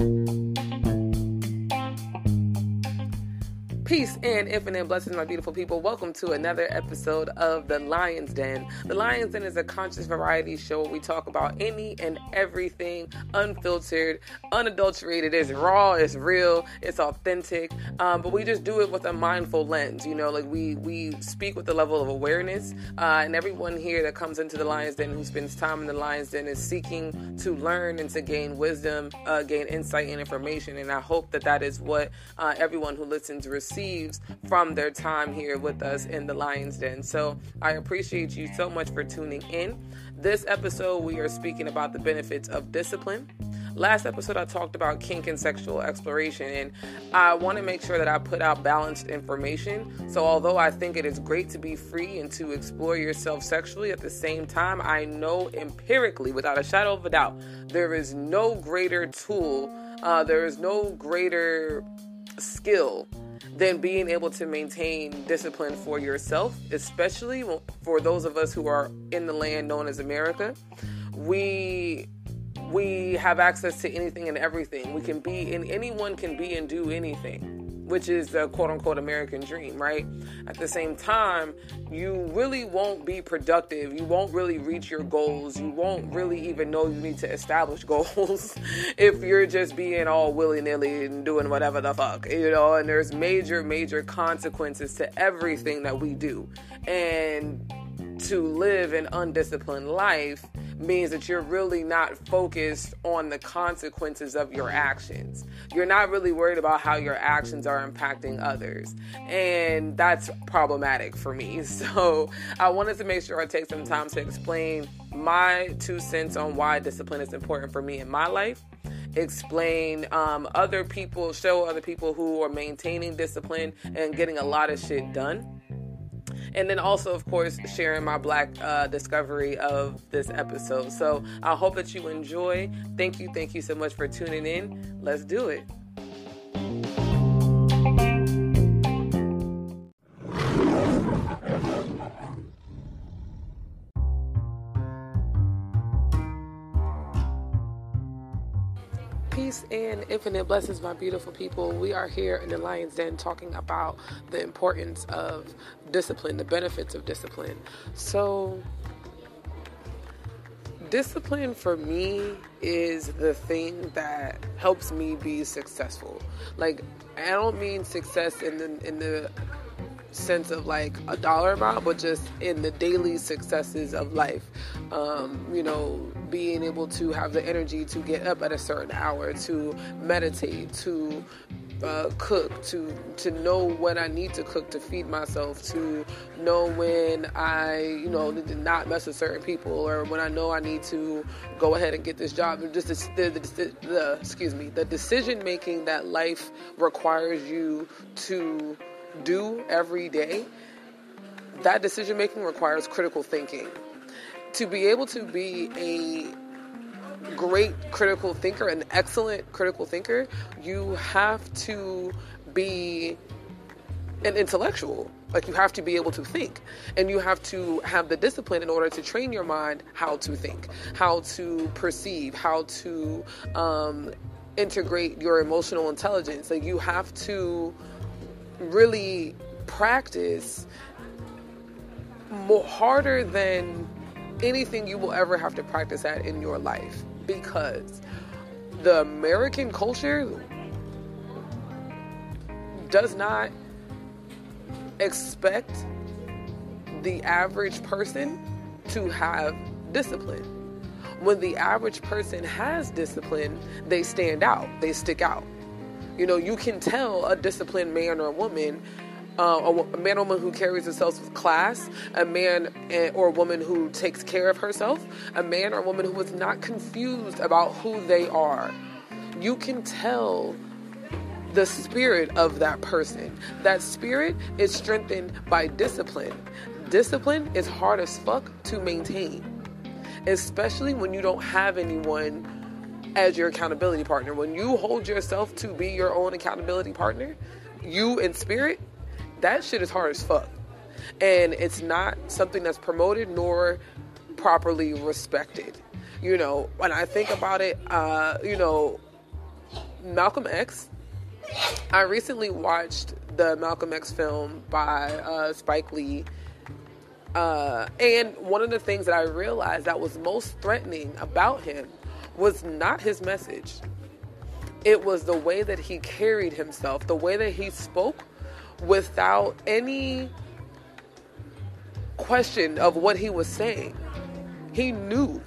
Música Peace and infinite blessings, my beautiful people. Welcome to another episode of The Lion's Den. The Lion's Den is a conscious variety show where we talk about any and everything unfiltered, unadulterated. It's raw, it's real, it's authentic, um, but we just do it with a mindful lens. You know, like we we speak with a level of awareness, uh, and everyone here that comes into the Lion's Den who spends time in the Lion's Den is seeking to learn and to gain wisdom, uh, gain insight and information. And I hope that that is what uh, everyone who listens receives receives from their time here with us in the Lion's Den. So I appreciate you so much for tuning in. This episode, we are speaking about the benefits of discipline. Last episode, I talked about kink and sexual exploration, and I want to make sure that I put out balanced information. So, although I think it is great to be free and to explore yourself sexually, at the same time, I know empirically, without a shadow of a doubt, there is no greater tool, uh, there is no greater skill than being able to maintain discipline for yourself, especially for those of us who are in the land known as America. We we have access to anything and everything. We can be and anyone can be and do anything which is the quote unquote American dream, right? At the same time, you really won't be productive. You won't really reach your goals. You won't really even know you need to establish goals if you're just being all willy nilly and doing whatever the fuck, you know? And there's major, major consequences to everything that we do. And to live an undisciplined life means that you're really not focused on the consequences of your actions. You're not really worried about how your actions are impacting others. And that's problematic for me. So I wanted to make sure I take some time to explain my two cents on why discipline is important for me in my life explain um, other people, show other people who are maintaining discipline and getting a lot of shit done and then also, of course, sharing my black uh, discovery of this episode. So I hope that you enjoy. Thank you, thank you so much for tuning in. Let's do it. Peace and infinite blessings, my beautiful people. We are here in the Lion's Den talking about the importance of discipline, the benefits of discipline. So, discipline for me is the thing that helps me be successful. Like, I don't mean success in the in the sense of like a dollar amount, but just in the daily successes of life. Um, you know, being able to have the energy to get up at a certain hour, to meditate, to uh, cook, to to know what I need to cook to feed myself, to know when I you know need to not mess with certain people, or when I know I need to go ahead and get this job. Just the, the, the, the excuse me, the decision making that life requires you to do every day, that decision making requires critical thinking. To be able to be a great critical thinker, an excellent critical thinker, you have to be an intellectual. Like you have to be able to think, and you have to have the discipline in order to train your mind how to think, how to perceive, how to um, integrate your emotional intelligence. Like you have to really practice more harder than anything you will ever have to practice at in your life because the American culture does not expect the average person to have discipline. When the average person has discipline, they stand out, they stick out. You know, you can tell a disciplined man or a woman uh, a, man or woman who carries themselves with class, a man or a woman who takes care of herself, a man or woman who is not confused about who they are. You can tell the spirit of that person. That spirit is strengthened by discipline. Discipline is hard as fuck to maintain, especially when you don't have anyone as your accountability partner. When you hold yourself to be your own accountability partner, you in spirit, that shit is hard as fuck. And it's not something that's promoted nor properly respected. You know, when I think about it, uh, you know, Malcolm X, I recently watched the Malcolm X film by uh, Spike Lee. Uh, and one of the things that I realized that was most threatening about him was not his message. It was the way that he carried himself, the way that he spoke without any question of what he was saying. He knew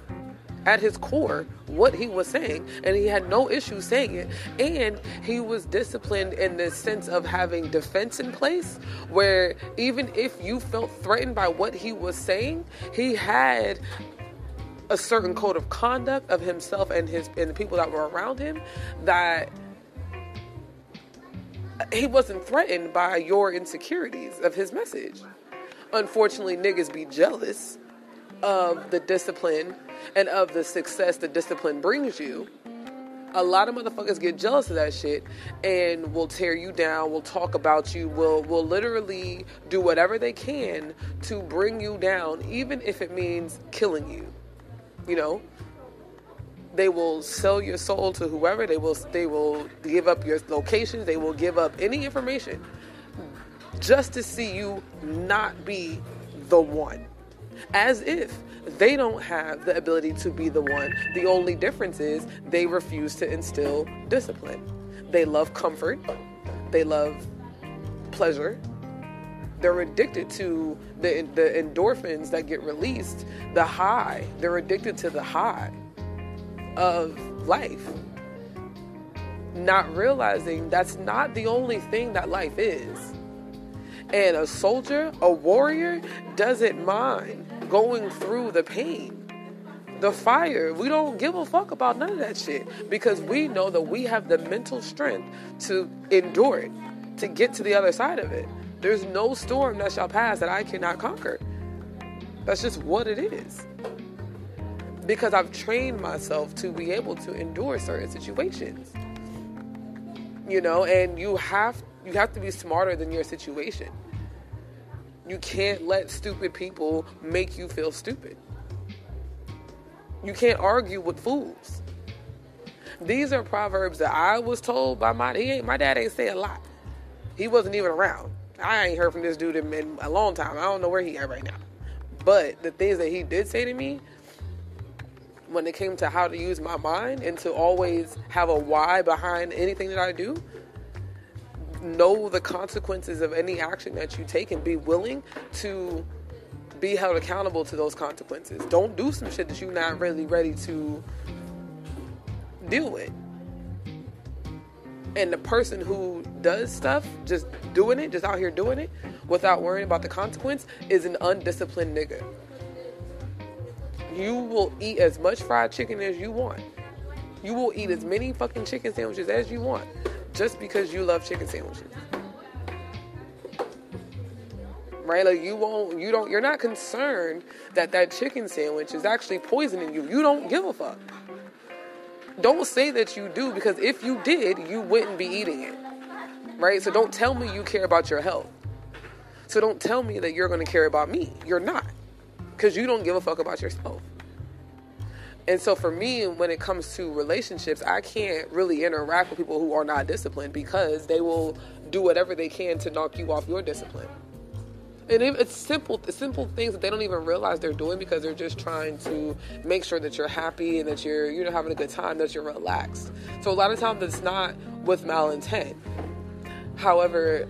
at his core what he was saying and he had no issue saying it and he was disciplined in the sense of having defense in place where even if you felt threatened by what he was saying he had a certain code of conduct of himself and his and the people that were around him that he wasn't threatened by your insecurities of his message. Unfortunately, niggas be jealous of the discipline and of the success the discipline brings you. A lot of motherfuckers get jealous of that shit and will tear you down, will talk about you, will will literally do whatever they can to bring you down, even if it means killing you. You know, they will sell your soul to whoever. They will they will give up your locations. They will give up any information just to see you not be the one. As if they don't have the ability to be the one. The only difference is they refuse to instill discipline. They love comfort. They love pleasure. They're addicted to the, the endorphins that get released, the high. They're addicted to the high of life. Not realizing that's not the only thing that life is. And a soldier, a warrior, doesn't mind going through the pain, the fire. We don't give a fuck about none of that shit because we know that we have the mental strength to endure it, to get to the other side of it. There's no storm that shall pass that I cannot conquer. That's just what it is because I've trained myself to be able to endure certain situations. You know, and you have you have to be smarter than your situation. You can't let stupid people make you feel stupid. You can't argue with fools. These are proverbs that I was told by my he ain't, my dad ain't say a lot. He wasn't even around. I ain't heard from this dude in, a long time. I don't know where he at right now. But the things that he did say to me when it came to how to use my mind and to always have a why behind anything that I do. Know the consequences of any action that you take and be willing to be held accountable to those consequences. Don't do some shit that you're not really ready to deal with. And the person who does stuff, just doing it, just out here doing it, without worrying about the consequence, is an undisciplined nigga you will eat as much fried chicken as you want. You will eat as many fucking chicken sandwiches as you want just because you love chicken sandwiches. Right? Like you won't you don't you're not concerned that that chicken sandwich is actually poisoning you. You don't give a fuck. Don't say that you do because if you did, you wouldn't be eating it. Right? So don't tell me you care about your health. So don't tell me that you're going to care about me. You're not because you don't give a fuck about yourself. And so for me, when it comes to relationships, I can't really interact with people who are not disciplined because they will do whatever they can to knock you off your discipline. And it's simple, simple things that they don't even realize they're doing because they're just trying to make sure that you're happy and that you're, you know, having a good time, that you're relaxed. So a lot of times it's not with malintent. However,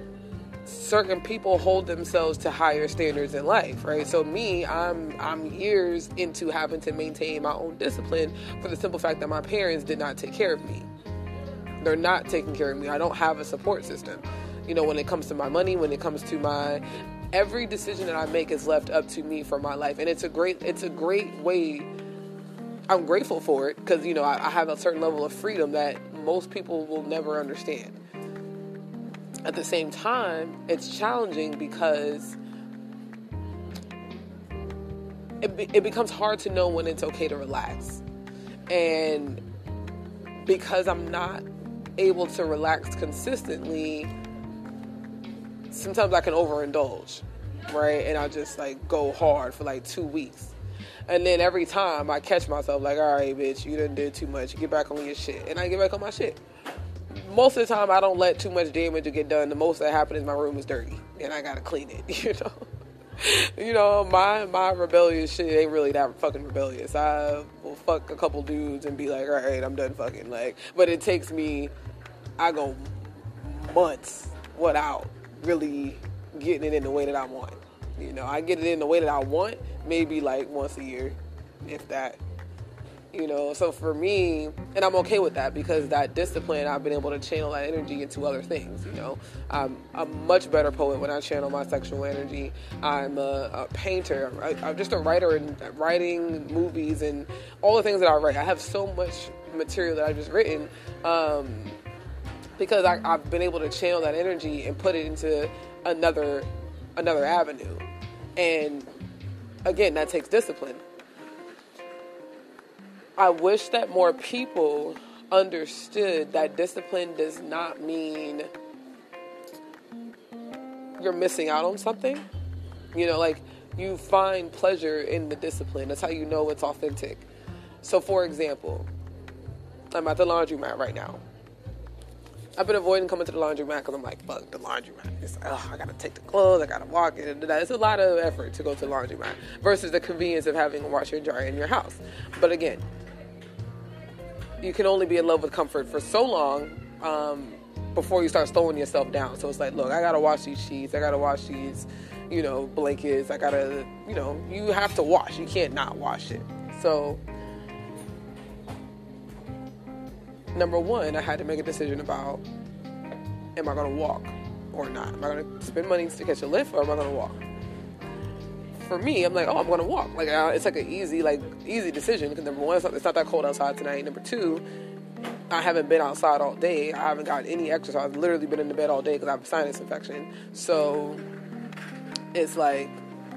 certain people hold themselves to higher standards in life, right? So me, I'm I'm years into having to maintain my own discipline for the simple fact that my parents did not take care of me. They're not taking care of me. I don't have a support system. You know, when it comes to my money, when it comes to my every decision that I make is left up to me for my life, and it's a great it's a great way. I'm grateful for it because you know I, I have a certain level of freedom that most people will never understand. At the same time, it's challenging because it, it becomes hard to know when it's okay to relax. And because I'm not able to relax consistently, sometimes I can overindulge, right? And I just like go hard for like two weeks. And then every time I catch myself like, all right, bitch, you done did too much. Get back on your shit. And I get back on my shit. Most of the time, I don't let too much damage get done. The most that happens is my room is dirty, and I gotta clean it. You know you know, my my rebellious shit ain't really that fucking rebellious. I will fuck a couple dudes and be like, all right, I'm done fucking. Like, but it takes me, I go months without really getting it in the way that I want. You know, I get it in the way that I want, maybe like once a year, if that. You know so for me and i'm okay with that because that discipline i've been able to channel that energy into other things you know. I'm a much better poet when i channel my sexual energy. I'm a, a painter. I, am just a writer and writing movies and all the things that i write. I have so much material that i've just written um, because I, i've been able to channel that energy and put it into another another avenue and again that takes discipline I wish that more people understood that discipline does not mean you're missing out on something. You know, like you find pleasure in the discipline. That's how you know it's authentic. So, for example, I'm at the laundromat right now. I've been avoiding coming to the laundromat because I'm like, fuck the laundromat. It's like, oh, I gotta take the clothes, I gotta walk it. It's a lot of effort to go to the laundromat versus the convenience of having a washer and dryer in your house. But again, you can only be in love with comfort for so long um, before you start slowing yourself down. So it's like, look, I gotta wash these sheets, I gotta wash these, you know, blankets, I gotta, you know, you have to wash. You can't not wash it. So, number one, I had to make a decision about am I gonna walk or not? Am I gonna spend money to catch a lift or am I gonna walk? for me, I'm like, oh, I'm gonna walk. Like uh, it's like an easy, like easy decision because number one, it's not, it's not that cold outside tonight. Number two, I haven't been outside all day. I haven't got any exercise. I've literally been in the bed all day because I have a sinus infection. So it's like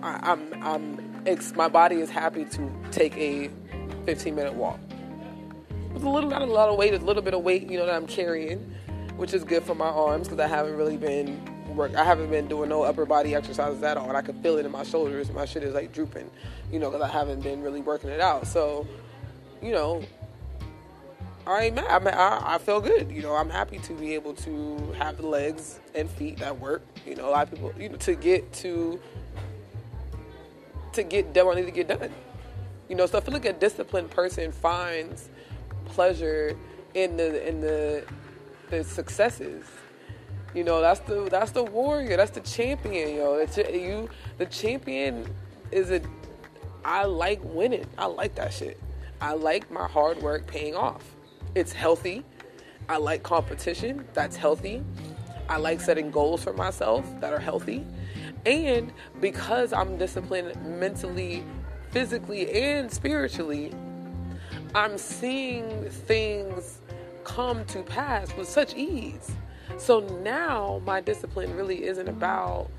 I, I'm, I'm it's, my body is happy to take a 15 minute walk. A little, not a lot of weight, a little bit of weight, you know, that I'm carrying, which is good for my arms because I haven't really been work. I haven't been doing no upper body exercises at all, and I can feel it in my shoulders. My shit is like drooping, you know, because I haven't been really working it out. So, you know, I ain't mad. I, I feel good. You know, I'm happy to be able to have the legs and feet that work. You know, a lot of people, you know, to get to to get done I need to get done. You know, so I feel like a disciplined person finds pleasure in the in the the successes you know, that's the that's the warrior. That's the champion, yo. It's you. The champion is a. I like winning. I like that shit. I like my hard work paying off. It's healthy. I like competition. That's healthy. I like setting goals for myself that are healthy. And because I'm disciplined mentally, physically, and spiritually, I'm seeing things come to pass with such ease. So now my discipline really isn't about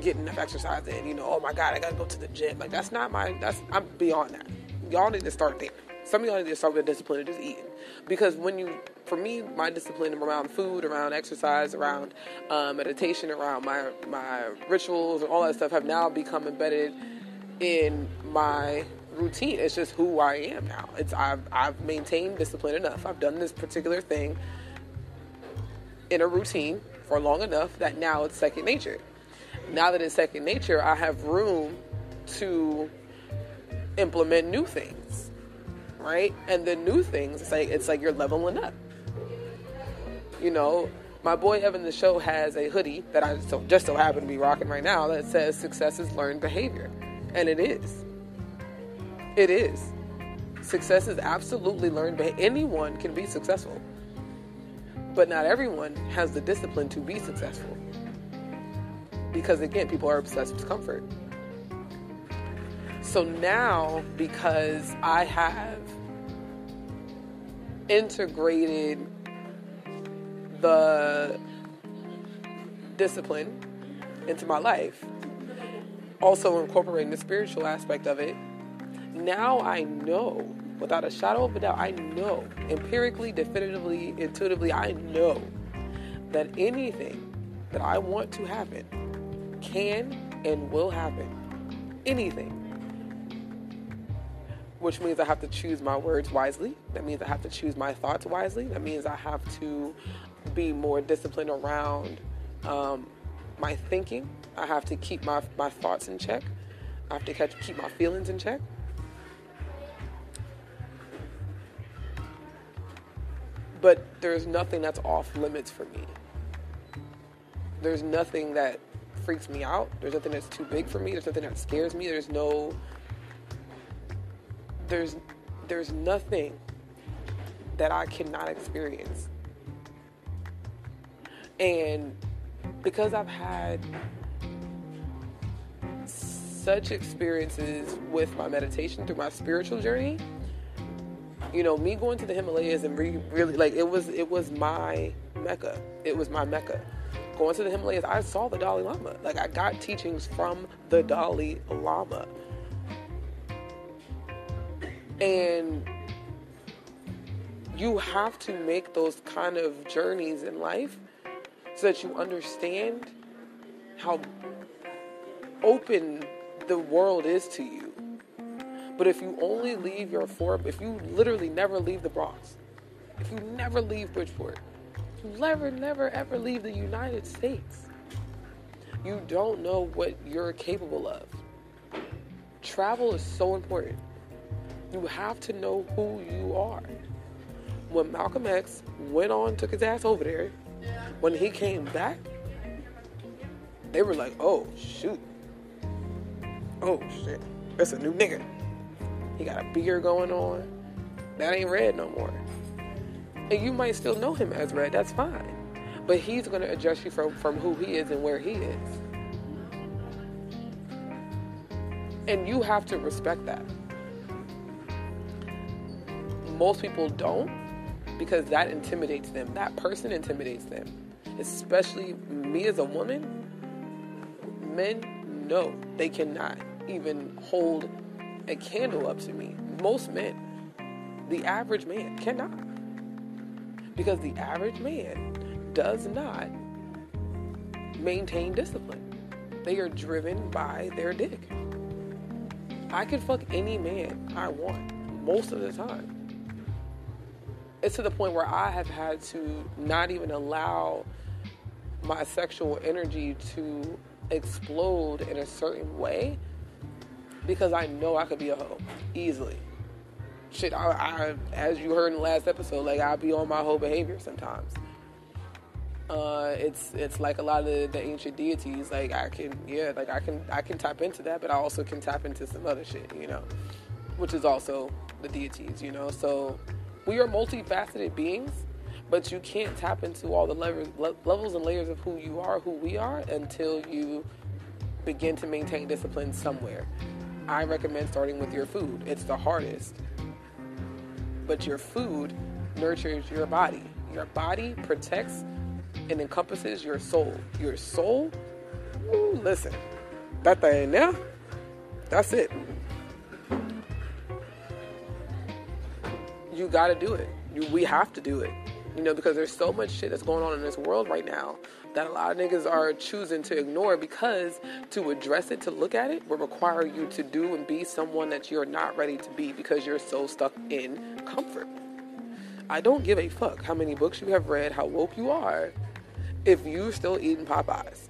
getting enough exercise in. You know, oh my God, I gotta go to the gym. Like that's not my. That's I'm beyond that. Y'all need to start there. Some of y'all need to start with discipline of just eating, because when you, for me, my discipline around food, around exercise, around uh, meditation, around my my rituals and all that stuff have now become embedded in my routine. It's just who I am now. It's I've I've maintained discipline enough. I've done this particular thing in a routine for long enough that now it's second nature. Now that it's second nature, I have room to implement new things, right? And the new things, it's like it's like you're leveling up. You know, my boy Evan the show has a hoodie that I so just so happen to be rocking right now that says "Success is learned behavior," and it is. It is. Success is absolutely learned behavior. Anyone can be successful But not everyone has the discipline to be successful. Because again, people are obsessed with comfort. So now, because I have integrated the discipline into my life, also incorporating the spiritual aspect of it, now I know, without a shadow of a doubt, I know, empirically, definitively, intuitively, I know that anything that I want to happen can and will happen. Anything. Which means I have to choose my words wisely. That means I have to choose my thoughts wisely. That means I have to be more disciplined around um, my thinking. I have to keep my, my thoughts in check. I have to keep my feelings in check. But there's nothing that's off limits for me. There's nothing that freaks me out. There's nothing that's too big for me. There's nothing that scares me. There's no there's there's nothing that I cannot experience. And because I've had such experiences with my meditation through my spiritual journey, you know, me going to the Himalayas and re- really like it was it was my mecca. It was my mecca. Going to the Himalayas, I saw the Dalai Lama. Like I got teachings from the Dalai Lama. And you have to make those kind of journeys in life so that you understand how open the world is to you. But if you only leave your four, if you literally never leave the Bronx, if you never leave Bridgeport, you never, never, ever leave the United States, you don't know what you're capable of. Travel is so important. You have to know who you are. When Malcolm X went on, took his ass over there, when he came back, they were like, oh, shoot. Oh, shit. That's a new nigga. He got a beard going on. That ain't red no more. And you might still know him as red, that's fine. But he's going to adjust you from, from who he is and where he is. And you have to respect that. Most people don't because that intimidates them. That person intimidates them. Especially me as a woman. Men, no, they cannot even hold a candle up to me. Most men, the average man, cannot. Because the average man does not maintain discipline. They are driven by their dick. I can fuck any man I want most of the time. It's to the point where I have had to not even allow my sexual energy to explode in a certain way because I know I could be a hoe easily. Shit, I, I as you heard in the last episode, like I be on my whole behavior sometimes. Uh, it's it's like a lot of the, the ancient deities. Like I can, yeah, like I can I can tap into that, but I also can tap into some other shit, you know, which is also the deities, you know. So we are multifaceted beings, but you can't tap into all the levels, levels and layers of who you are, who we are, until you begin to maintain discipline somewhere. I recommend starting with your food. It's the hardest. But your food nurtures your body. Your body protects and encompasses your soul. Your soul, ooh, listen, that thing now, that's it. You gotta do it. You, we have to do it. You know, because there's so much shit that's going on in this world right now that a lot of niggas are choosing to ignore because to address it, to look at it, will require you to do and be someone that you're not ready to be because you're so stuck in comfort. I don't give a fuck how many books you have read, how woke you are, if you're still eating Popeyes.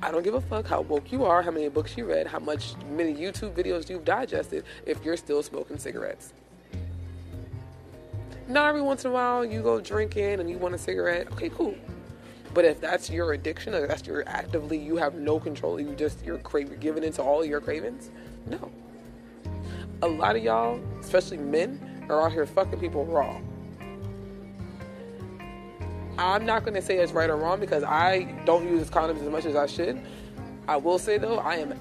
I don't give a fuck how woke you are, how many books you read, how much many YouTube videos you've digested, if you're still smoking cigarettes. Now, every once in a while, you go drinking and you want a cigarette. Okay, cool. But if that's your addiction, or that's your actively, you have no control. You just you're craving, you're giving into all your cravings. No. A lot of y'all, especially men, are out here fucking people raw. I'm not to say it's right or wrong because I don't use condoms as much as I should. I will say though, I am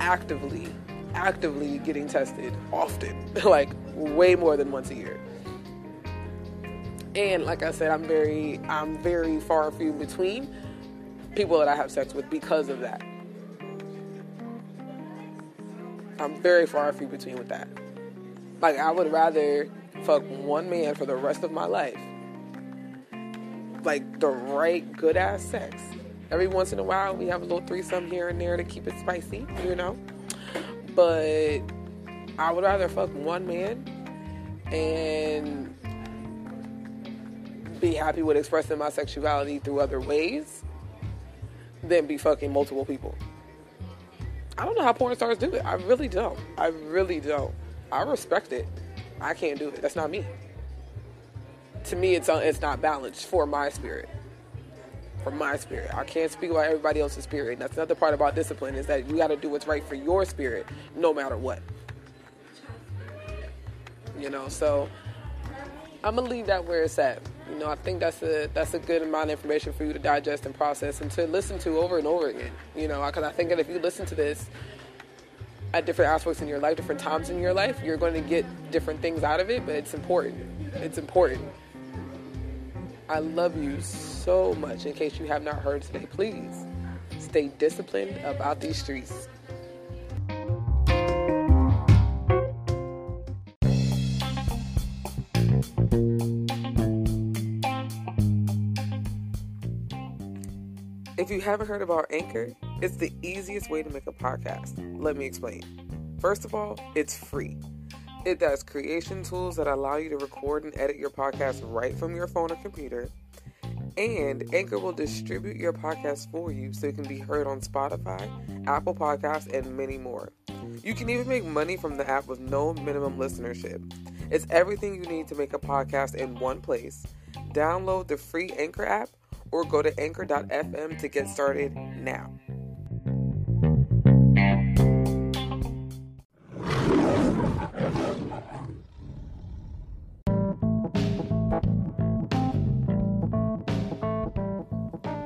actively, actively getting tested often, like way more than once a year. And like I said, I'm very, I'm very far few between people that I have sex with because of that. I'm very far few between with that. Like I would rather fuck one man for the rest of my life. Like the right good ass sex. Every once in a while we have a little threesome here and there to keep it spicy, you know. But I would rather fuck one man and be happy with expressing my sexuality through other ways than be fucking multiple people. I don't know how porn stars do it. I really don't. I really don't. I respect it. I can't do it. That's not me. To me, it's uh, it's not balanced for my spirit. For my spirit, I can't speak about everybody else's spirit. And that's another part about discipline is that you got to do what's right for your spirit, no matter what. You know, so I'm gonna leave that where it's at. You know, I think that's a that's a good amount of information for you to digest and process and to listen to over and over again. You know, because I think that if you listen to this at different aspects in your life, different times in your life, you're going to get different things out of it. But it's important. It's important. I love you so much. In case you have not heard today, please stay disciplined about these streets. If you haven't heard about Anchor, it's the easiest way to make a podcast. Let me explain. First of all, it's free. It does creation tools that allow you to record and edit your podcast right from your phone or computer. And Anchor will distribute your podcast for you so it can be heard on Spotify, Apple Podcasts, and many more. You can even make money from the app with no minimum listenership. It's everything you need to make a podcast in one place. Download the free Anchor app or go to anchor.fm to get started now.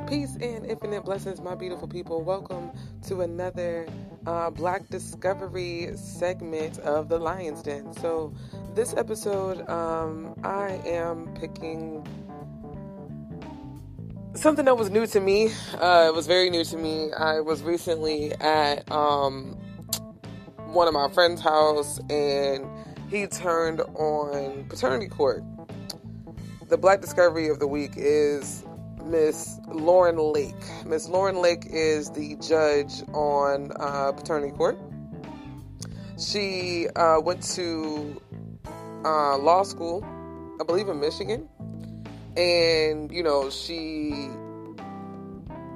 Peace and infinite blessings, my beautiful people. Welcome to another uh, Black Discovery segment of the Lion's Den. So, this episode, um, I am picking something that was new to me. Uh, it was very new to me. I was recently at um, one of my friend's house, and he turned on paternity court. The Black Discovery of the week is Miss Lauren Lake. Miss Lauren Lake is the judge on uh, paternity court. She uh, went to uh, law school, I believe in Michigan and you know she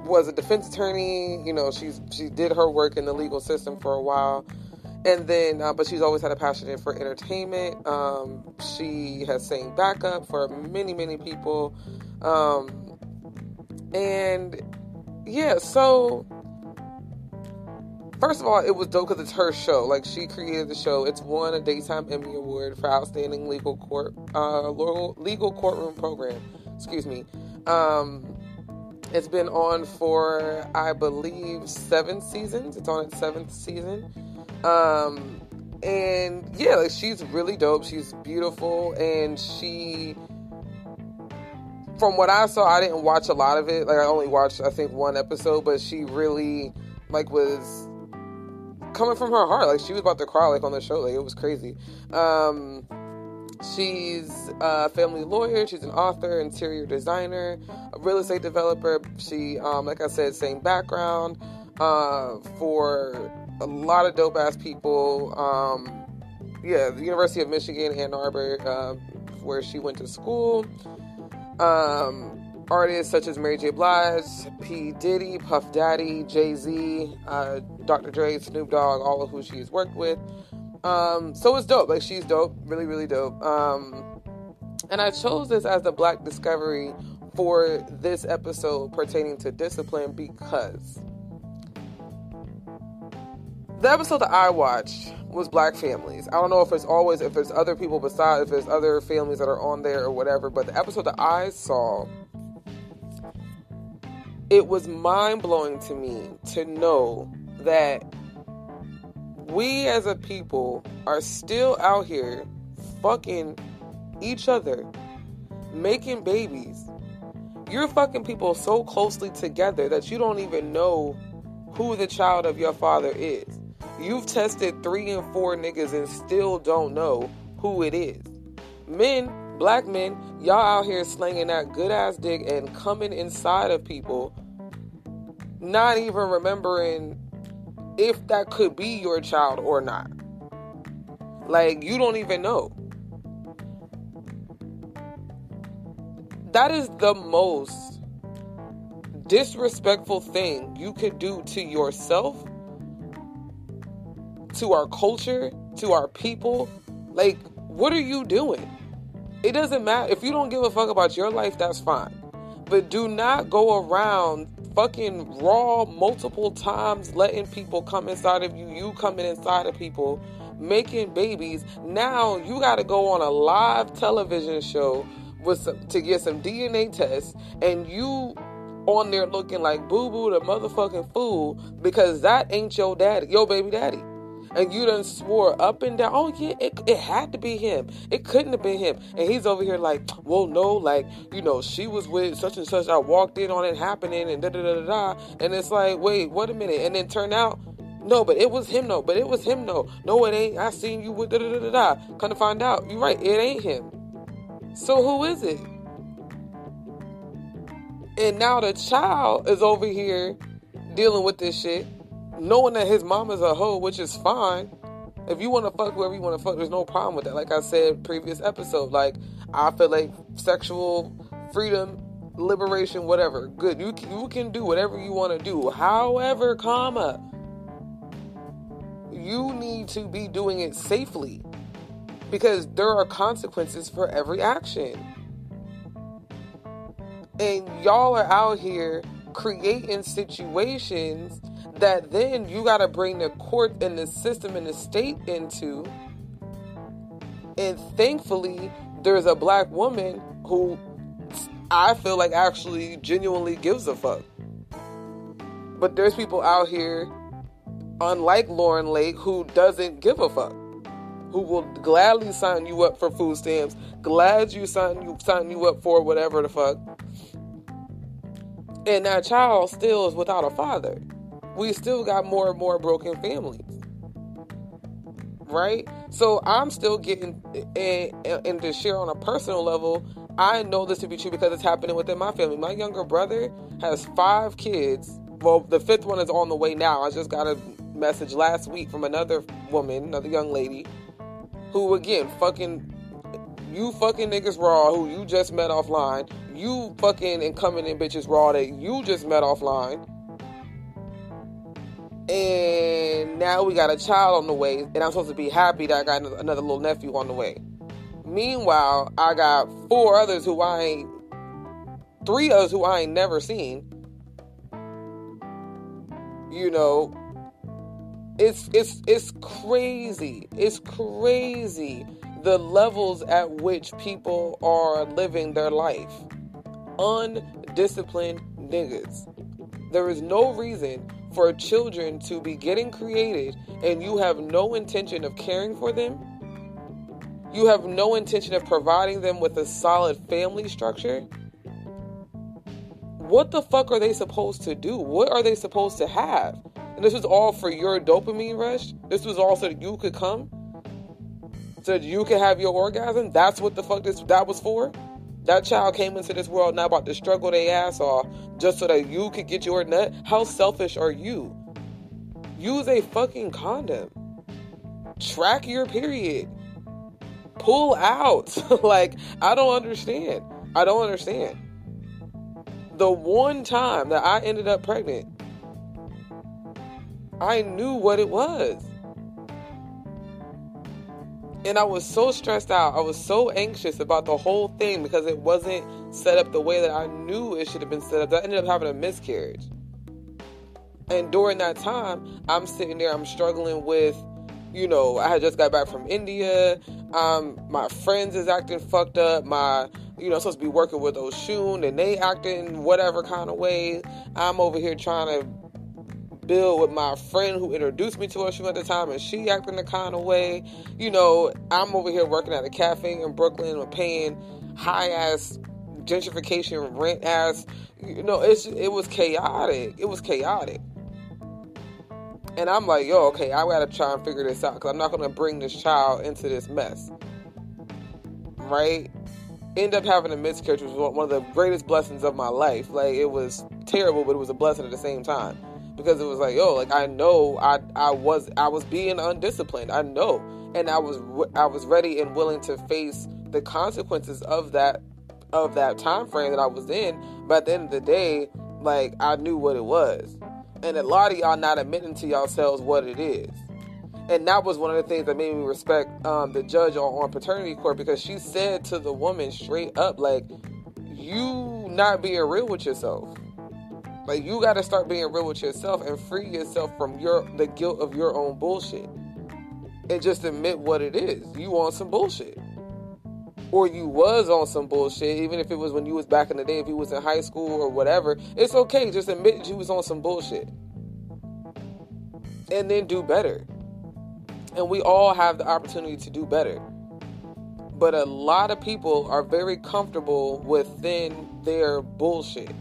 was a defense attorney. You know, she's she did her work in the legal system for a while, and then uh, but she's always had a passion for entertainment. Um, she has sang backup for many many people, um, and yeah. So first of all, it was dope because it's her show. Like she created the show. It's won a daytime Emmy award for outstanding legal court uh, legal courtroom program. Excuse me. Um, it's been on for I believe seven seasons. It's on its seventh season. Um, and yeah, like she's really dope. She's beautiful, and she. From what I saw, I didn't watch a lot of it. Like I only watched, I think, one episode. But she really, like, was coming from her heart. Like she was about to cry like on the show. Like it was crazy. Um, she's a family lawyer. She's an author, interior designer, a real estate developer. She, um, like I said, same background uh, for a lot of dope ass people. Um, yeah, the University of Michigan, Ann Arbor, uh, where she went to school. Um, artists such as Mary J. Blige, P. Diddy, Puff Daddy, Jay Z, uh, Dr. Dre, Snoop Dogg, all of who she's worked with. Um, so it's dope. Like she's dope, really, really dope. Um, and I chose this as the Black Discovery for this episode pertaining to discipline because the episode that I watched was Black Families. I don't know if it's always if there's other people besides if there's other families that are on there or whatever, but the episode that I saw it was mind blowing to me to know that we as a people are still out here fucking each other, making babies. You're fucking people so closely together that you don't even know who the child of your father is. You've tested three and four niggas and still don't know who it is. Men, black men, y'all out here slinging that good ass dick and coming inside of people, not even remembering if that could be your child or not. Like, you don't even know. That is the most disrespectful thing you could do to yourself, to our culture, to our people. Like, what are you doing? It doesn't matter. If you don't give a fuck about your life, that's fine. But do not go around fucking raw multiple times letting people come inside of you, you coming inside of people, making babies. Now you got to go on a live television show with some, to get some DNA tests, and you on there looking like boo boo the motherfucking fool because that ain't your daddy, your baby daddy. And you done swore up and down, oh yeah, it, it had to be him. It couldn't have been him. And he's over here like, well, no, like, you know, she was with such and such. I walked in on it happening and da da da da. And it's like, wait, what a minute. And then turn out, no, but it was him, no, but it was him, no. No, it ain't. I seen you with da da da da da. Come to find out, you're right, it ain't him. So who is it? And now the child is over here dealing with this shit, knowing that his mom is a hoe, which is fine. If you want to fuck whoever you want to fuck, there's no problem with that. Like I said previous episode, like I feel like sexual freedom, liberation, whatever, good. You you can do whatever you want to do. However, comma, you need to be doing it safely because there are consequences for every action. And y'all are out here creating situations that then you got to bring the court and the system and the state into. And thankfully, there's a black woman who I feel like actually genuinely gives a fuck. But there's people out here, unlike Lauren Lake, who doesn't give a fuck who will gladly sign you up for food stamps, glad you sign you sign you up for whatever the fuck. And that child still is without a father. We still got more and more broken families. Right? So I'm still getting and, and to share on a personal level, I know this to be true because it's happening within my family. My younger brother has five kids. Well, the fifth one is on the way now. I just got a message last week from another woman, another young lady, who again fucking you fucking niggas raw who you just met offline. You fucking and coming in bitches raw that you just met offline. And now we got a child on the way, and I'm supposed to be happy that I got another little nephew on the way. Meanwhile, I got four others who I ain't, three others who I ain't never seen. You know, it's it's it's crazy. It's crazy the levels at which people are living their life. Undisciplined niggas. There is no reason for children to be getting created and you have no intention of caring for them. You have no intention of providing them with a solid family structure. What the fuck are they supposed to do? What are they supposed to have? And this was all for your dopamine rush. This was all so that you could come, so that you could have your orgasm. That's what the fuck this that was for. That child came into this world now about to struggle their ass off just so that you could get your nut. How selfish are you? Use a fucking condom. Track your period. Pull out. like, I don't understand. I don't understand. The one time that I ended up pregnant, I knew what it was. And I was so stressed out. I was so anxious about the whole thing because it wasn't set up the way that I knew it should have been set up. I ended up having a miscarriage. And during that time, I'm sitting there, I'm struggling with you know, I had just got back from India. Um, my friends is acting fucked up. My, you know, supposed to be working with Oshun and they acting whatever kind of way. I'm over here trying to build with my friend who introduced me to Oshun at the time and she acting the kind of way. You know, I'm over here working at a cafe in Brooklyn and paying high ass gentrification rent ass. You know, it's it was chaotic. It was chaotic. And I'm like, yo, okay, I gotta try and figure this out because I'm not gonna bring this child into this mess. Right? End up having a miscarriage was one of the greatest blessings of my life. Like it was terrible, but it was a blessing at the same time because it was like, yo, like I know I I was I was being undisciplined. I know, and I was I was ready and willing to face the consequences of that of that time frame that I was in. But at the end of the day, like I knew what it was. And a lot of y'all not admitting to yourselves what it is. And that was one of the things that made me respect um, the judge on, on paternity court because she said to the woman straight up, like, you not being real with yourself. Like you got to start being real with yourself and free yourself from your the guilt of your own bullshit, and just admit what it is. You want some bullshit or you was on some bullshit, even if it was when you was back in the day, if you was in high school or whatever, it's okay. Just admit you was on some bullshit. And then do better. And we all have the opportunity to do better. But a lot of people are very comfortable within their bullshit.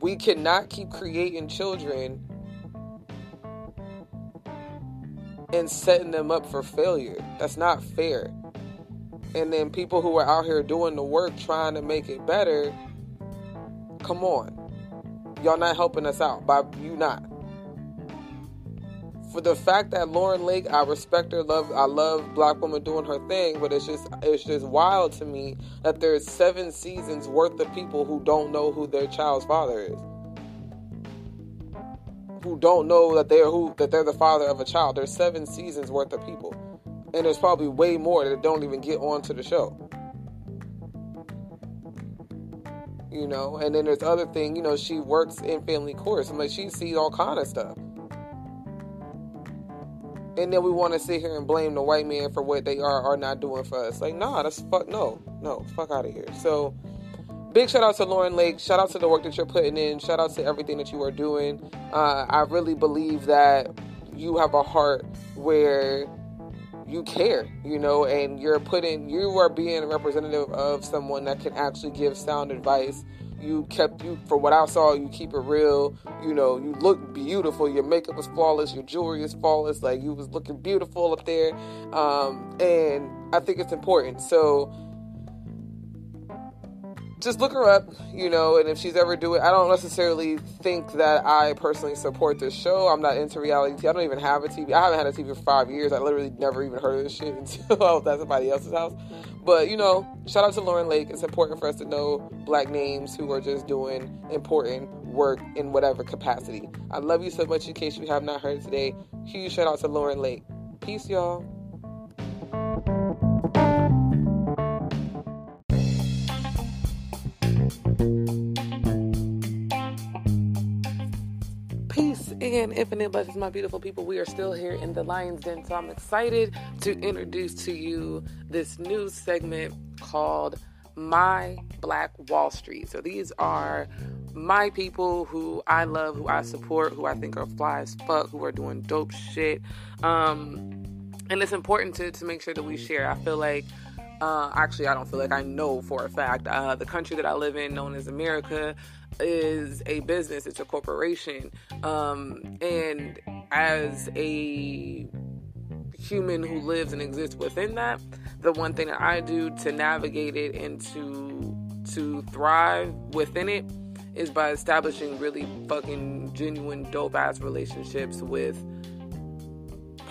We cannot keep creating children and setting them up for failure. That's not fair. And then people who are out here doing the work trying to make it better come on. Y'all not helping us out by you not for the fact that Lauren Lake, I respect her, love, I love black woman doing her thing, but it's just, it's just wild to me that there's seven seasons worth of people who don't know who their child's father is, who don't know that they're who, that they're the father of a child. There's seven seasons worth of people and there's probably way more that don't even get onto the show. You know, and then there's other thing. You know, she works in family courts. I mean, she sees all kind of stuff. And then we want to sit here and blame the white man for what they are are not doing for us. Like, nah, that's fuck no, no, fuck out of here. So, big shout out to Lauren Lake. Shout out to the work that you're putting in. Shout out to everything that you are doing. Uh, I really believe that you have a heart where you care, you know, and you're putting, you are being a representative of someone that can actually give sound advice. You kept you for what I saw. You keep it real. You know, you look beautiful. Your makeup was flawless. Your jewelry is flawless. Like you was looking beautiful up there, um, and I think it's important. So just look her up, you know, and if she's ever doing, I don't necessarily think that I personally support this show. I'm not into reality. TV. I don't even have a TV. I haven't had a TV for five years. I literally never even heard of this shit until I was at somebody else's house. But you know, shout out to Lauren Lake. It's important for us to know black names who are just doing important work in whatever capacity. I love you so much. In case you have not heard today, huge shout out to Lauren Lake. Peace, y'all. And infinite blessings, my beautiful people. We are still here in the Lion's Den, so I'm excited to introduce to you this new segment called My Black Wall Street. So these are my people who I love, who I support, who I think are fly as fuck, who are doing dope shit. Um, and it's important to, to make sure that we share. I feel like uh, actually, I don't feel like I know for a fact. Uh, the country that I live in, known as America, is a business, it's a corporation. Um, and as a human who lives and exists within that, the one thing that I do to navigate it and to to thrive within it is by establishing really fucking genuine dope ass relationships with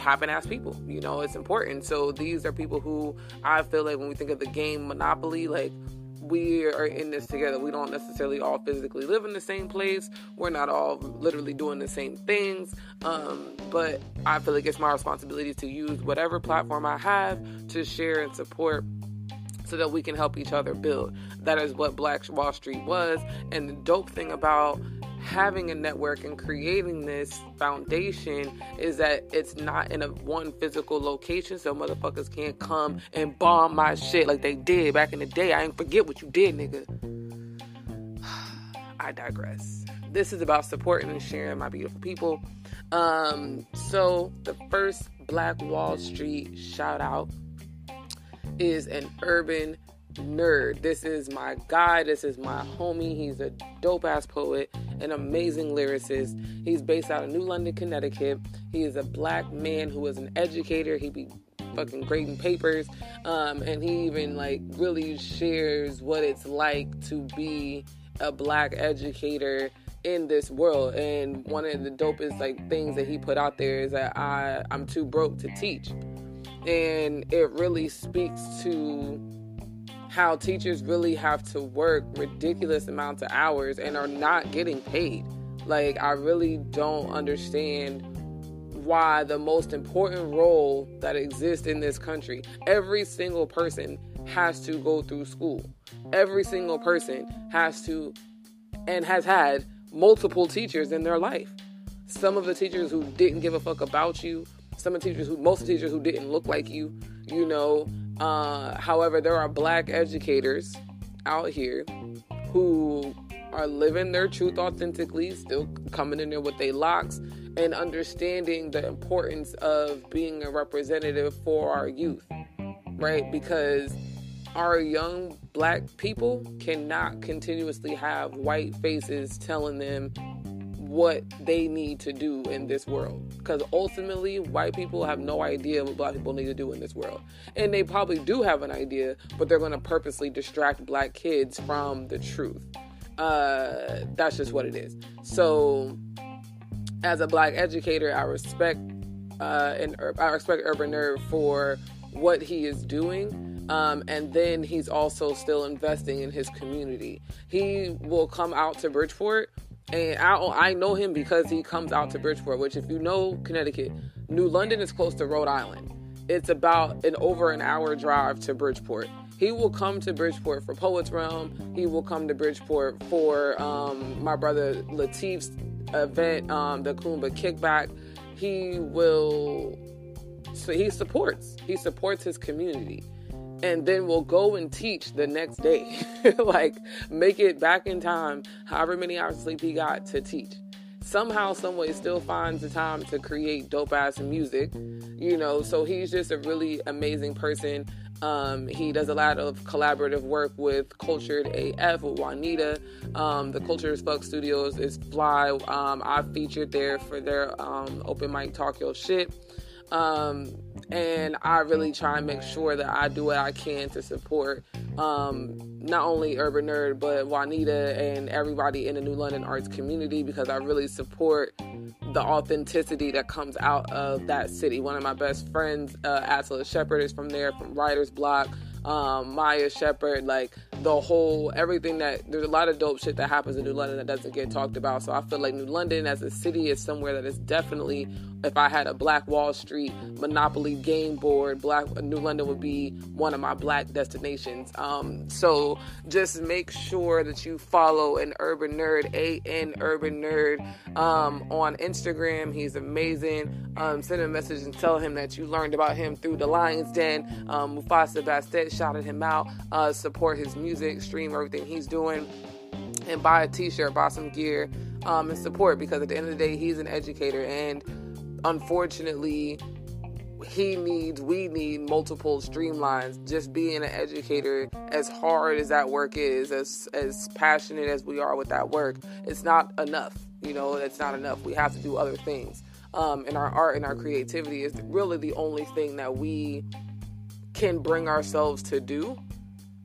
popping ass people. You know, it's important. So these are people who I feel like when we think of the game Monopoly, like we are in this together. We don't necessarily all physically live in the same place. We're not all literally doing the same things. Um, but I feel like it's my responsibility to use whatever platform I have to share and support so that we can help each other build. That is what Black Wall Street was. And the dope thing about having a network and creating this foundation is that it's not in a one physical location so motherfuckers can't come and bomb my shit like they did back in the day. I ain't forget what you did, nigga. I digress. This is about supporting and sharing my beautiful people. Um, so the first Black Wall Street shout out is an urban nerd. This is my guy. This is my homie. He's a dope ass poet, an amazing lyricist. He's based out of New London, Connecticut. He is a black man who is an educator. He be fucking grading papers, um, and he even like really shares what it's like to be a black educator in this world. And one of the dopest like things that he put out there is that I I'm too broke to teach, and it really speaks to how teachers really have to work ridiculous amounts of hours and are not getting paid. Like, I really don't understand why the most important role that exists in this country, every single person has to go through school. Every single person has to and has had multiple teachers in their life. Some of the teachers who didn't give a fuck about you, some of the teachers who most teachers who didn't look like you, you know, uh, however, there are black educators out here who are living their truth authentically, still coming in there with their locks and understanding the importance of being a representative for our youth, right? Because our young black people cannot continuously have white faces telling them what they need to do in this world. Because ultimately, white people have no idea what black people need to do in this world. And they probably do have an idea, but they're going to purposely distract black kids from the truth. Uh, that's just what it is. So, as a black educator, I respect uh, and I respect Urban Nerd for what he is doing. Um, and then he's also still investing in his community. He will come out to Bridgeport and I I know him because he comes out to Bridgeport, which if you know Connecticut, New London is close to Rhode Island. It's about an over an hour drive to Bridgeport. He will come to Bridgeport for Poets Realm. He will come to Bridgeport for um, my brother Latif's event, um, the Kumba Kickback. He will, so he supports. He supports his community and then we'll go and teach the next day. like, make it back in time, however many hours of sleep he got to teach. Somehow, someway, still finds the time to create dope ass music, you know. So he's just a really amazing person. Um, he does a lot of collaborative work with Cultured AF with Juanita. Um, the Culture as Fuck Studios is fly. Um, I featured there for their um, open mic talk your shit. Um, and I really try and make sure that I do what I can to support um, not only Urban Nerd but Juanita and everybody in the New London arts community because I really support the authenticity that comes out of that city. One of my best friends, uh, Atlas Shepard, is from there, from Writer's Block. Um, Maya Shepard, like the whole everything that there's a lot of dope shit that happens in New London that doesn't get talked about. So I feel like New London as a city is somewhere that is definitely if I had a Black Wall Street Monopoly game board, Black New London would be one of my black destinations. Um, so just make sure that you follow an Urban Nerd, A N Urban Nerd, um, on Instagram. He's amazing. Um, send him a message and tell him that you learned about him through the Lions Den. Um, Mufasa Bastet shouted him out. Uh, support his music, stream everything he's doing and buy a t-shirt, buy some gear, um, and support because at the end of the day, he's an educator and unfortunately he needs we need multiple streamlines. Just being an educator as hard as that work is as as passionate as we are with that work it's not enough. You know it's not enough. We have to do other things. Um, and our art and our creativity is really the only thing that we can bring ourselves to do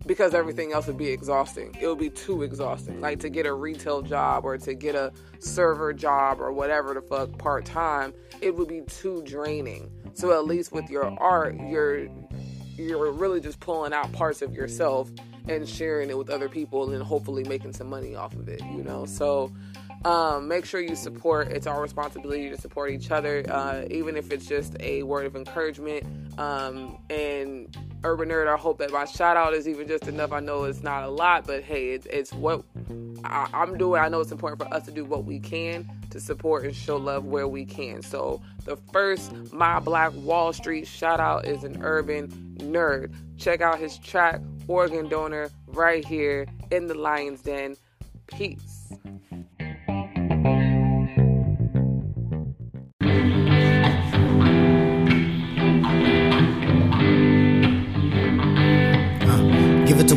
because mm-hmm. everything else would be exhausting. It would be too exhausting. Like to get a retail job or to get a server job or whatever the fuck part time, it would be too draining. So at least with your art, you're you're really just pulling out parts of yourself and sharing it with other people and hopefully making some money off of it, you know. So um, make sure you support. It's our responsibility to support each other, uh, even if it's just a word of encouragement. Um, and Urban Nerd, I hope that my shout out is even just enough. I know it's not a lot, but hey, it, it's what I, I'm doing. I know it's important for us to do what we can to support and show love where we can. So the first My Black Wall Street shout out is an Urban Nerd. Check out his track Organ Donor right here in the Lion's Den. Peace.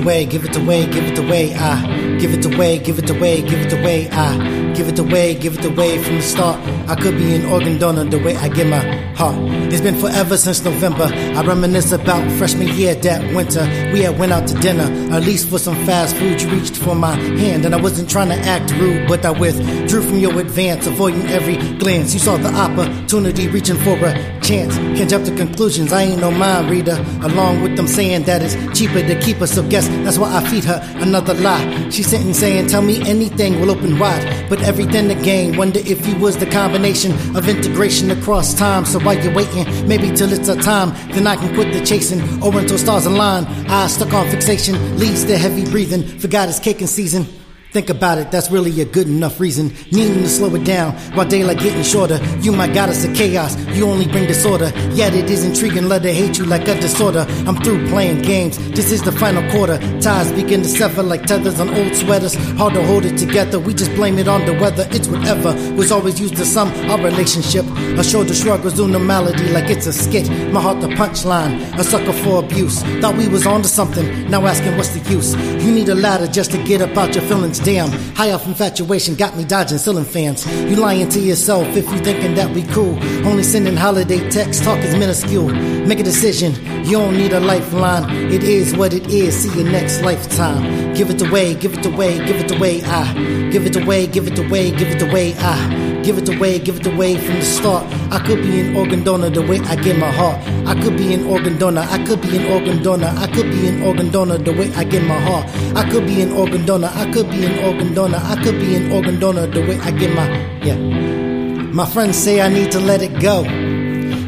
Away, give it away, give it away, ah. Give it away, give it away, give it away, ah. Give it away, give it away from the start. I could be an organ donor the way I give my heart. It's been forever since November. I reminisce about freshman year, that winter. We had went out to dinner, at least for some fast food. You reached for my hand, and I wasn't trying to act rude, but I withdrew from your advance, avoiding every glance. You saw the opportunity, reaching for a chance. Can't jump to conclusions. I ain't no mind reader. Along with them saying that it's cheaper to keep us, so guess that's why I feed her another lie. She's sitting saying, Tell me anything will open wide, but everything again. Wonder if you was the combination of integration across time. So while you're waiting, maybe till it's a time, then I can quit the chasing or until stars align. Eyes stuck on fixation leads to heavy breathing. Forgot it's and season. Think about it, that's really a good enough reason. Needing to slow it down while daylight getting shorter. You my goddess of chaos, you only bring disorder. Yet it is intriguing, let her hate you like a disorder. I'm through playing games, this is the final quarter. Ties begin to sever like tethers on old sweaters. Hard to hold it together, we just blame it on the weather. It's whatever was always used to sum our relationship. A shoulder shrug resume melody like it's a skit. My heart the punchline, a sucker for abuse. Thought we was onto something, now asking what's the use. You need a ladder just to get up out your feelings damn. High off infatuation got me dodging ceiling fans. You lying to yourself if you thinking that we cool. Only sending holiday texts, talk is minuscule. Make a decision, you don't need a lifeline. It is what it is, see you next lifetime. Give it away, give it away, give it away, ah. Give it away, give it away, give it away, ah. Give it away, give it away from the start. I could be an organ donor the way I give my heart. I could be an organ donor, I could be an organ donor, I could be an organ donor the way I give my heart. I could be an organ donor, I could be an organ donor, I could be an organ donor the way I give my yeah. My friends say I need to let it go,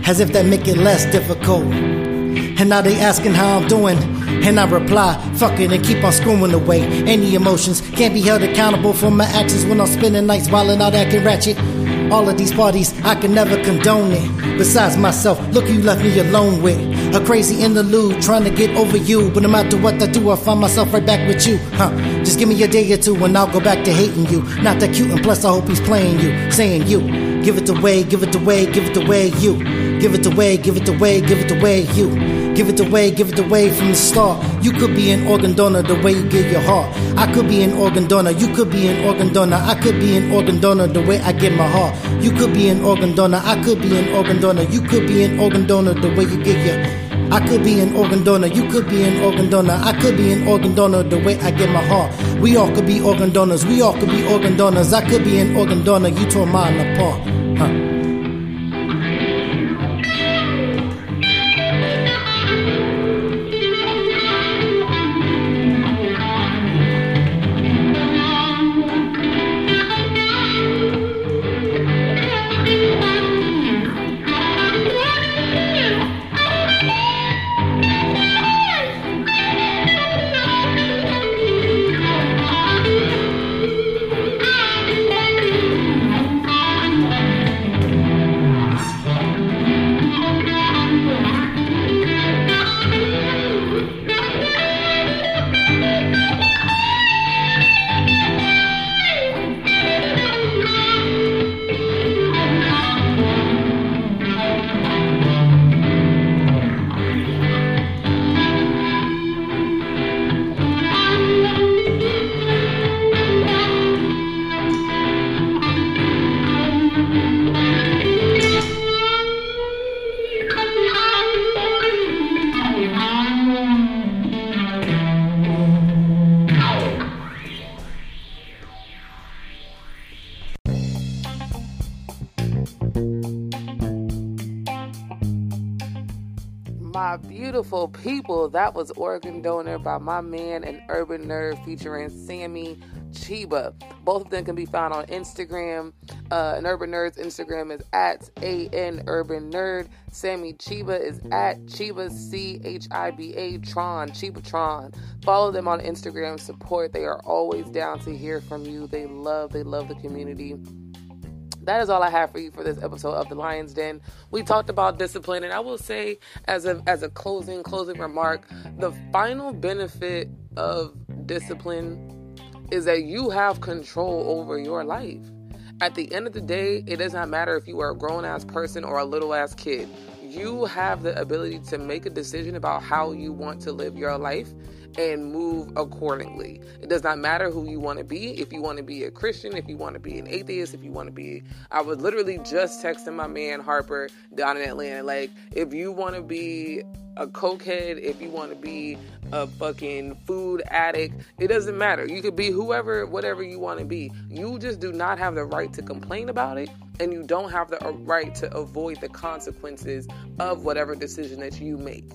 as if that make it less difficult. And now they asking how I'm doing. And I reply, fuck it and keep on screwing away. Any emotions can't be held accountable for my actions when I'm spending nights wilding out acting ratchet. All of these parties, I can never condone it. Besides myself, look you left me alone with. A crazy interlude, trying to get over you. But no matter what I do, I find myself right back with you. Huh? Just give me a day or two and I'll go back to hating you. Not that cute, and plus I hope he's playing you, saying you. Give it away, give it away, give it away, you. Give it away, give it away, give it away, you. Give it away, give it away from the start. You could be an organ donor the way you give your heart. I could be an organ donor, you could be an organ donor. I could be an organ donor the way I give my heart. You could be an organ donor, I could be an organ donor. You could be an organ donor the way you give your I could be an organ donor, you could be an organ donor. I could be an organ donor the way I give my heart. We all could be organ donors, we all could be organ donors. I could be an organ donor, you tore mine apart. Beautiful people. That was Organ Donor by my man and Urban Nerd featuring Sammy. Chiba. Both of them can be found on Instagram. Uh, an Urban Nerd's Instagram is at an Urban Nerd. Sammy Chiba is at Chiba C H I B A Tron Chibatron. Follow them on Instagram. Support. They are always down to hear from you. They love. They love the community that is all I have for you for this episode of the Lions Den. We talked about discipline, and I will say, as a as a closing closing remark, the final benefit of discipline is that you have control over your life. At the end of the day, it does not matter if you are a grown ass person or a little ass kid. You have the ability to make a decision about how you want to live your life and move accordingly. It does not matter who you want to be. If you want to be a Christian, if you want to be an atheist, if you want to be. I was literally just texting my man Harper down in Atlanta. Like, if you want to be a cokehead, if you want to be a fucking food addict, it doesn't matter. You could be whoever, whatever you want to be. You just do not have the right to complain about it, and you don't have the uh, right to avoid the consequences of whatever decision that you make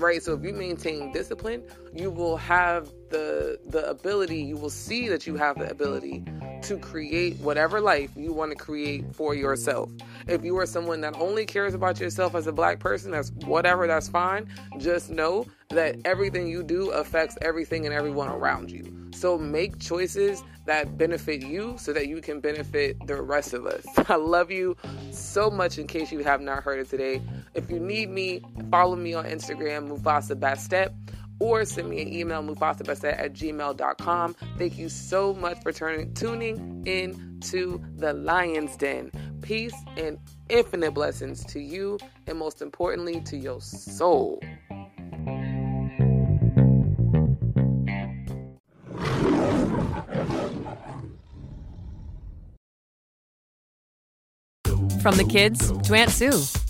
right? So if you maintain discipline, you will have the the ability, you will see that you have the ability to create whatever life you want to create for yourself. If you are someone that only cares about yourself as a black person, that's whatever, that's fine. Just know that everything you do affects everything and everyone around you. So make choices that benefit you so that you can benefit the rest of us. I love you so much in case you have not heard it today. If you need me, follow me on Instagram, Mufasa Bastet, or send me an email, mufasabastet at gmail.com. Thank you so much for turning, tuning in to the Lion's Den. Peace and infinite blessings to you, and most importantly, to your soul. From the kids to Aunt Sue.